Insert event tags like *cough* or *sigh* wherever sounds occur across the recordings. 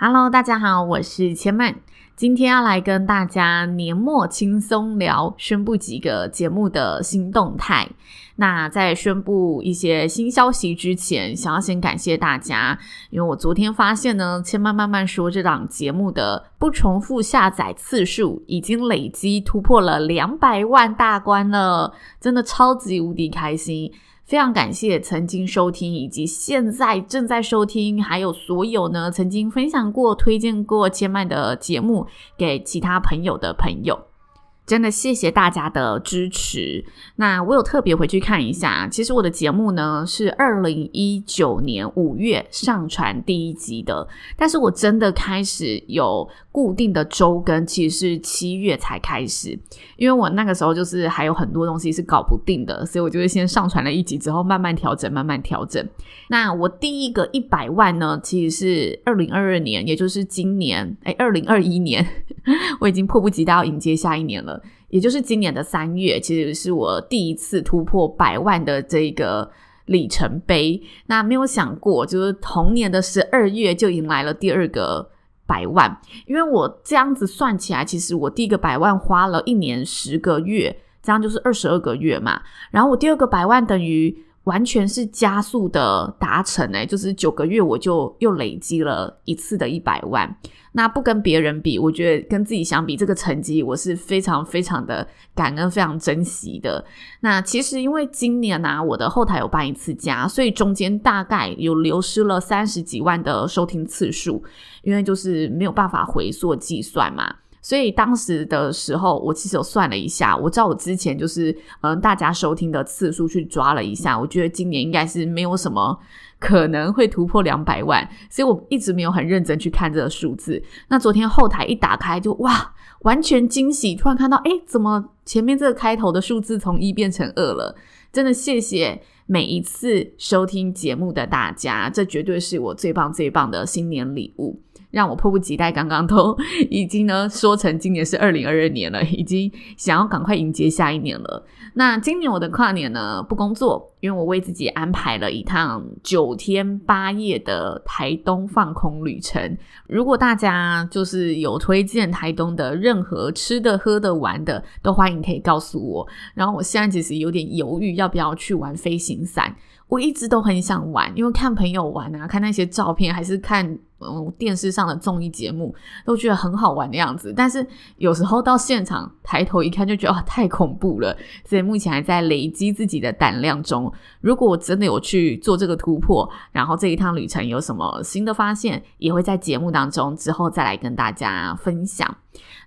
Hello，大家好，我是千曼，今天要来跟大家年末轻松聊，宣布几个节目的新动态。那在宣布一些新消息之前，想要先感谢大家，因为我昨天发现呢，千曼慢慢说这档节目的不重复下载次数已经累积突破了两百万大关了，真的超级无敌开心。非常感谢曾经收听以及现在正在收听，还有所有呢曾经分享过、推荐过千麦的节目给其他朋友的朋友。真的谢谢大家的支持。那我有特别回去看一下，其实我的节目呢是二零一九年五月上传第一集的，但是我真的开始有固定的周更，其实是七月才开始，因为我那个时候就是还有很多东西是搞不定的，所以我就会先上传了一集之后慢慢调整，慢慢调整。那我第一个一百万呢，其实是二零二二年，也就是今年，诶，二零二一年，我已经迫不及待要迎接下一年了。也就是今年的三月，其实是我第一次突破百万的这个里程碑。那没有想过，就是同年的十二月就迎来了第二个百万。因为我这样子算起来，其实我第一个百万花了一年十个月，这样就是二十二个月嘛。然后我第二个百万等于。完全是加速的达成诶，就是九个月我就又累积了一次的一百万。那不跟别人比，我觉得跟自己相比，这个成绩我是非常非常的感恩、非常珍惜的。那其实因为今年呢、啊，我的后台有搬一次家，所以中间大概有流失了三十几万的收听次数，因为就是没有办法回溯计算嘛。所以当时的时候，我其实有算了一下，我照我之前就是嗯大家收听的次数去抓了一下，我觉得今年应该是没有什么可能会突破两百万，所以我一直没有很认真去看这个数字。那昨天后台一打开就哇，完全惊喜，突然看到诶，怎么前面这个开头的数字从一变成二了？真的谢谢每一次收听节目的大家，这绝对是我最棒最棒的新年礼物。让我迫不及待，刚刚都 *laughs* 已经呢说成今年是二零二二年了，已经想要赶快迎接下一年了。那今年我的跨年呢不工作，因为我为自己安排了一趟九天八夜的台东放空旅程。如果大家就是有推荐台东的任何吃的、喝的、玩的，都欢迎可以告诉我。然后我现在其实有点犹豫，要不要去玩飞行伞。我一直都很想玩，因为看朋友玩啊，看那些照片，还是看嗯电视上的综艺节目，都觉得很好玩的样子。但是有时候到现场抬头一看，就觉得，太恐怖了。所以目前还在累积自己的胆量中。如果我真的有去做这个突破，然后这一趟旅程有什么新的发现，也会在节目当中之后再来跟大家分享。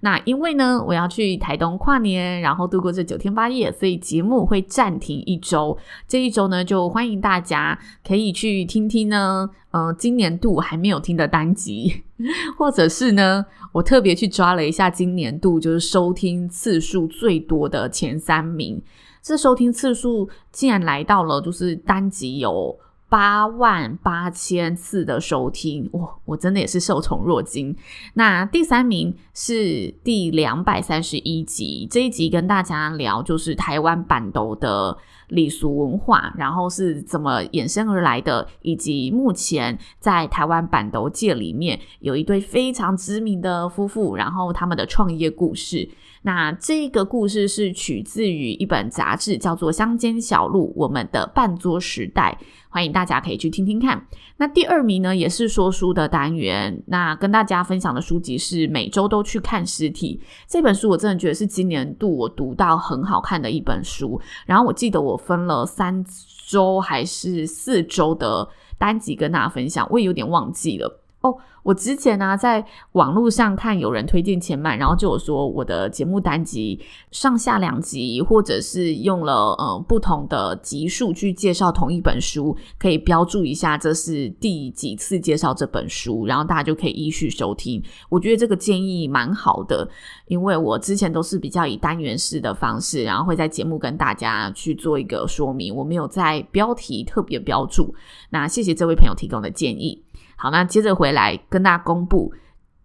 那因为呢，我要去台东跨年，然后度过这九天八夜，所以节目会暂停一周。这一周呢，就欢迎大家可以去听听呢，呃，今年度还没有听的单集，*laughs* 或者是呢，我特别去抓了一下今年度就是收听次数最多的前三名。这收听次数竟然来到了，就是单集有。八万八千次的收听，哇，我真的也是受宠若惊。那第三名是第两百三十一集，这一集跟大家聊就是台湾办桌的礼俗文化，然后是怎么衍生而来的，以及目前在台湾办桌界里面有一对非常知名的夫妇，然后他们的创业故事。那这个故事是取自于一本杂志，叫做《乡间小路：我们的半桌时代》，欢迎大家可以去听听看。那第二名呢，也是说书的单元，那跟大家分享的书籍是《每周都去看实体》这本书，我真的觉得是今年度我读到很好看的一本书。然后我记得我分了三周还是四周的单集跟大家分享，我也有点忘记了。哦，我之前呢、在网络上看有人推荐千曼，然后就有说我的节目单集上下两集，或者是用了呃不同的集数去介绍同一本书，可以标注一下这是第几次介绍这本书，然后大家就可以依序收听。我觉得这个建议蛮好的，因为我之前都是比较以单元式的方式，然后会在节目跟大家去做一个说明，我没有在标题特别标注。那谢谢这位朋友提供的建议。好，那接着回来跟大家公布，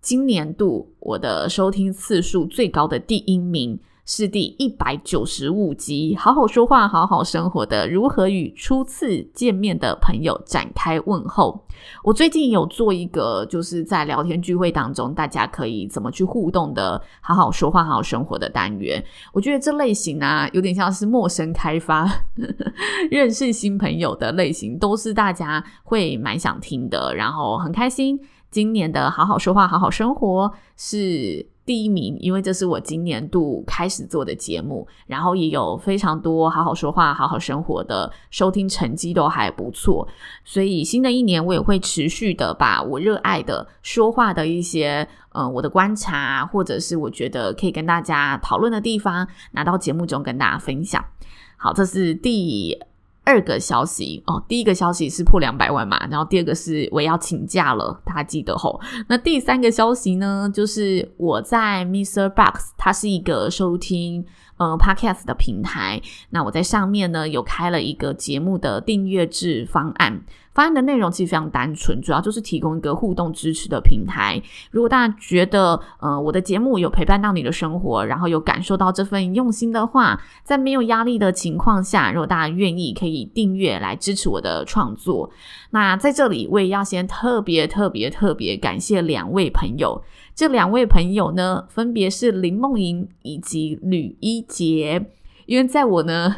今年度我的收听次数最高的第一名是第一百九十五集，好好说话，好好生活的如何与初次见面的朋友展开问候。我最近有做一个，就是在聊天聚会当中，大家可以怎么去互动的，好好说话，好好生活的单元。我觉得这类型啊，有点像是陌生开发，*laughs* 认识新朋友的类型，都是大家会蛮想听的，然后很开心。今年的好好说话，好好生活是第一名，因为这是我今年度开始做的节目，然后也有非常多好好说话、好好生活的收听成绩都还不错，所以新的一年我也会持续的把我热爱的说话的一些，呃，我的观察或者是我觉得可以跟大家讨论的地方拿到节目中跟大家分享。好，这是第。二个消息哦，第一个消息是破两百万嘛，然后第二个是我要请假了，大家记得吼。那第三个消息呢，就是我在 MixerBox，它是一个收听呃 Podcast 的平台，那我在上面呢有开了一个节目的订阅制方案。方案的内容其实非常单纯，主要就是提供一个互动支持的平台。如果大家觉得，呃，我的节目有陪伴到你的生活，然后有感受到这份用心的话，在没有压力的情况下，如果大家愿意，可以订阅来支持我的创作。那在这里，我也要先特别特别特别感谢两位朋友。这两位朋友呢，分别是林梦莹以及吕一杰。因为在我呢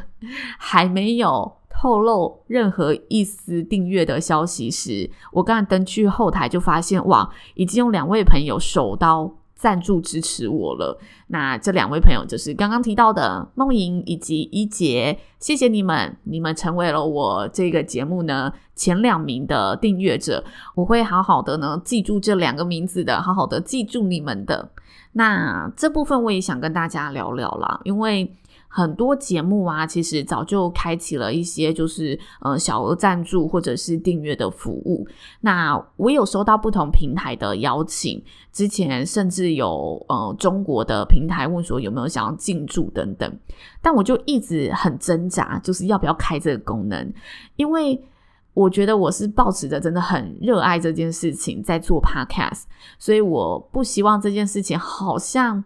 还没有。透露任何一丝订阅的消息时，我刚刚登去后台就发现，哇，已经有两位朋友手刀赞助支持我了。那这两位朋友就是刚刚提到的梦莹以及一杰，谢谢你们，你们成为了我这个节目呢前两名的订阅者，我会好好的呢记住这两个名字的，好好的记住你们的。那这部分我也想跟大家聊聊啦，因为。很多节目啊，其实早就开启了一些就是呃小额赞助或者是订阅的服务。那我有收到不同平台的邀请，之前甚至有呃中国的平台问说有没有想要进驻等等，但我就一直很挣扎，就是要不要开这个功能，因为我觉得我是抱持着真的很热爱这件事情在做 Podcast，所以我不希望这件事情好像。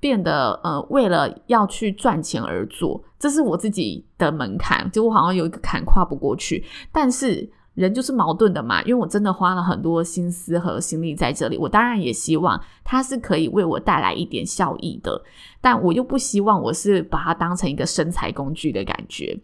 变得呃，为了要去赚钱而做，这是我自己的门槛，就我好像有一个坎跨不过去。但是人就是矛盾的嘛，因为我真的花了很多心思和心力在这里，我当然也希望它是可以为我带来一点效益的，但我又不希望我是把它当成一个生财工具的感觉。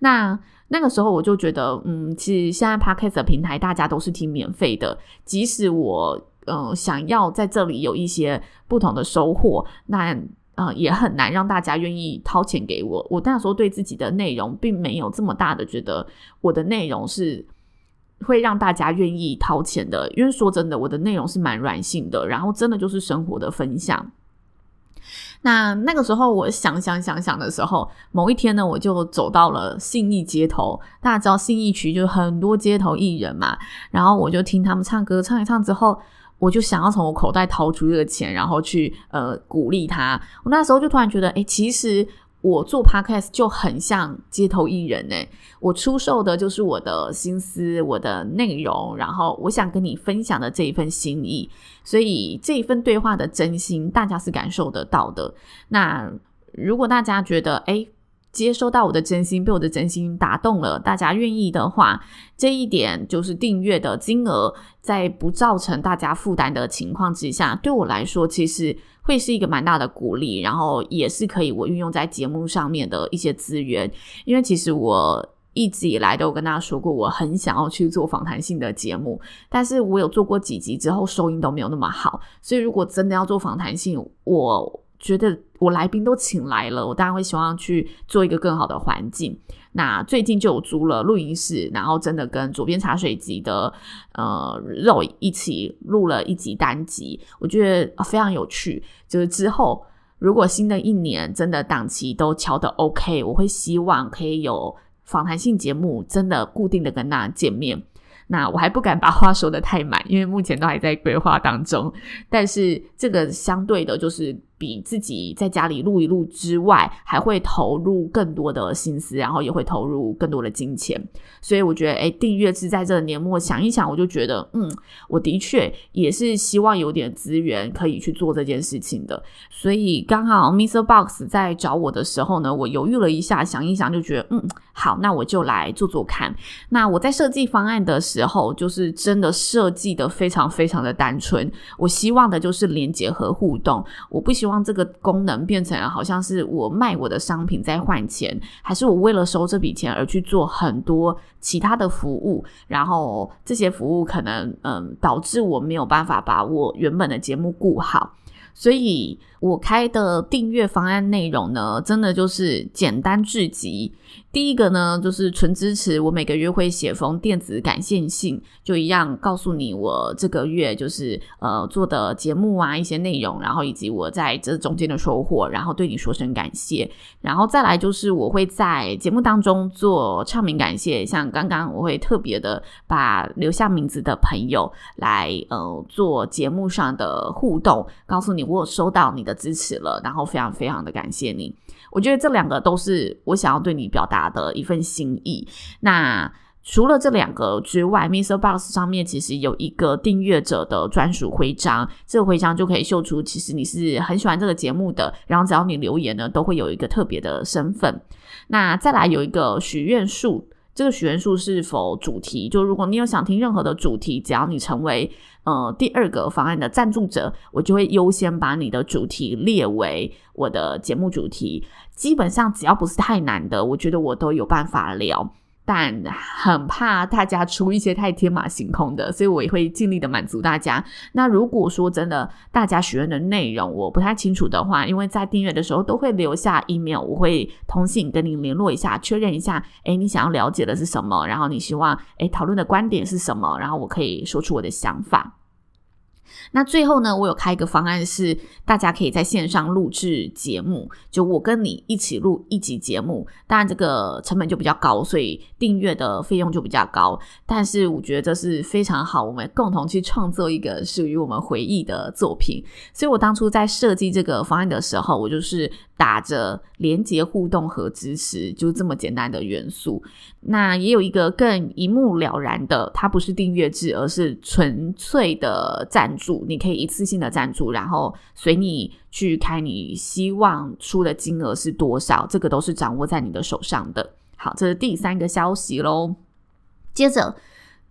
那那个时候我就觉得，嗯，其实现在 Podcast 的平台大家都是挺免费的，即使我。嗯、想要在这里有一些不同的收获，那呃也很难让大家愿意掏钱给我。我那时候对自己的内容并没有这么大的觉得我的内容是会让大家愿意掏钱的，因为说真的，我的内容是蛮软性的，然后真的就是生活的分享。那那个时候我想想想想的时候，某一天呢，我就走到了信义街头。大家知道信义区就很多街头艺人嘛，然后我就听他们唱歌，唱一唱之后。我就想要从我口袋掏出这个钱，然后去呃鼓励他。我那时候就突然觉得，诶，其实我做 podcast 就很像街头艺人诶，我出售的就是我的心思、我的内容，然后我想跟你分享的这一份心意。所以这一份对话的真心，大家是感受得到的。那如果大家觉得，诶。接收到我的真心，被我的真心打动了，大家愿意的话，这一点就是订阅的金额，在不造成大家负担的情况之下，对我来说其实会是一个蛮大的鼓励，然后也是可以我运用在节目上面的一些资源。因为其实我一直以来都有跟大家说过，我很想要去做访谈性的节目，但是我有做过几集之后，收音都没有那么好，所以如果真的要做访谈性，我。觉得我来宾都请来了，我当然会希望去做一个更好的环境。那最近就有租了录音室，然后真的跟左边茶水集的呃肉一起录了一集单集，我觉得非常有趣。就是之后如果新的一年真的档期都敲得 OK，我会希望可以有访谈性节目，真的固定的跟大家见面。那我还不敢把话说得太满，因为目前都还在规划当中。但是这个相对的，就是比自己在家里录一录之外，还会投入更多的心思，然后也会投入更多的金钱。所以我觉得，哎，订阅制在这个年末想一想，我就觉得，嗯，我的确也是希望有点资源可以去做这件事情的。所以刚好 Mr. Box 在找我的时候呢，我犹豫了一下，想一想就觉得，嗯，好，那我就来做做看。那我在设计方案的时候，就是真的设计的非常非常的单纯。我希望的就是连结和互动，我不希望这个功能变成好像是我卖我的商品在换钱，还是我为了收这笔钱而去做很多其他的服务，然后这些服务可能嗯导致我没有办法把我原本的节目顾好。所以我开的订阅方案内容呢，真的就是简单至极。第一个呢，就是纯支持我每个月会写封电子感谢信，就一样告诉你我这个月就是呃做的节目啊一些内容，然后以及我在这中间的收获，然后对你说声感谢。然后再来就是我会在节目当中做唱名感谢，像刚刚我会特别的把留下名字的朋友来呃做节目上的互动，告诉你我有收到你的支持了，然后非常非常的感谢你。我觉得这两个都是我想要对你表达的一份心意。那除了这两个之外，Mr. Box 上面其实有一个订阅者的专属徽章，这个徽章就可以秀出其实你是很喜欢这个节目的。然后只要你留言呢，都会有一个特别的身份。那再来有一个许愿树，这个许愿树是否主题？就如果你有想听任何的主题，只要你成为呃第二个方案的赞助者，我就会优先把你的主题列为我的节目主题。基本上只要不是太难的，我觉得我都有办法聊，但很怕大家出一些太天马行空的，所以我也会尽力的满足大家。那如果说真的大家许愿的内容我不太清楚的话，因为在订阅的时候都会留下 email，我会通信跟你联络一下，确认一下，哎，你想要了解的是什么，然后你希望哎讨论的观点是什么，然后我可以说出我的想法。那最后呢，我有开一个方案，是大家可以在线上录制节目，就我跟你一起录一集节目。当然，这个成本就比较高，所以订阅的费用就比较高。但是我觉得这是非常好，我们共同去创作一个属于我们回忆的作品。所以我当初在设计这个方案的时候，我就是。打着连接互动和支持，就这么简单的元素。那也有一个更一目了然的，它不是订阅制，而是纯粹的赞助。你可以一次性的赞助，然后随你去开，你希望出的金额是多少，这个都是掌握在你的手上的。好，这是第三个消息喽。接着。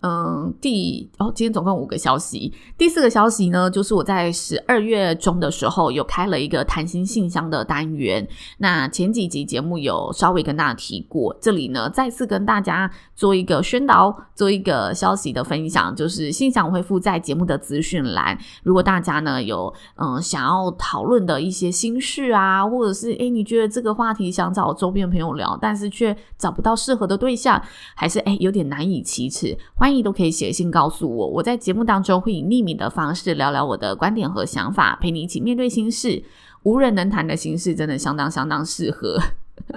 嗯，第哦，今天总共五个消息。第四个消息呢，就是我在十二月中的时候有开了一个谈心信箱的单元。那前几集节目有稍微跟大家提过，这里呢再次跟大家做一个宣导，做一个消息的分享，就是信箱我会附在节目的资讯栏。如果大家呢有嗯想要讨论的一些心事啊，或者是诶你觉得这个话题想找周边朋友聊，但是却找不到适合的对象，还是诶有点难以启齿，欢迎欢迎都可以写信告诉我，我在节目当中会以匿名的方式聊聊我的观点和想法，陪你一起面对心事。无人能谈的心事，真的相当相当适合。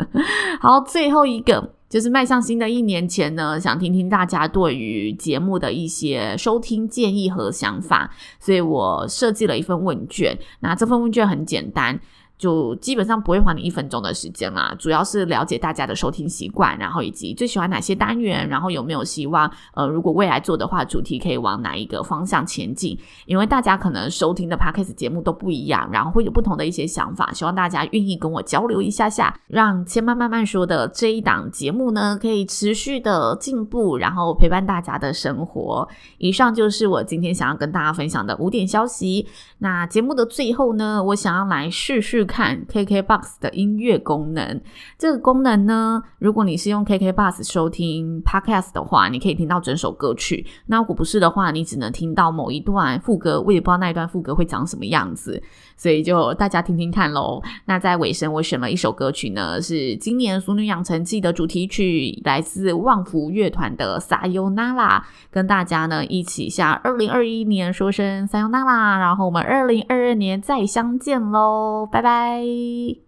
*laughs* 好，最后一个就是迈向新的一年前呢，想听听大家对于节目的一些收听建议和想法，所以我设计了一份问卷。那这份问卷很简单。就基本上不会花你一分钟的时间啦，主要是了解大家的收听习惯，然后以及最喜欢哪些单元，然后有没有希望呃，如果未来做的话，主题可以往哪一个方向前进？因为大家可能收听的 Podcast 节目都不一样，然后会有不同的一些想法，希望大家愿意跟我交流一下下，让千曼慢慢说的这一档节目呢，可以持续的进步，然后陪伴大家的生活。以上就是我今天想要跟大家分享的五点消息。那节目的最后呢，我想要来试试。看 KKBOX 的音乐功能，这个功能呢，如果你是用 KKBOX 收听 Podcast 的话，你可以听到整首歌曲。那如果不是的话，你只能听到某一段副歌，我也不知道那一段副歌会长什么样子，所以就大家听听看喽。那在尾声，我选了一首歌曲呢，是今年《俗女养成记》的主题曲，来自旺福乐团的《Sayonara》，跟大家呢一起向二零二一年说声 Sayonara，然后我们二零二二年再相见喽，拜拜。拜。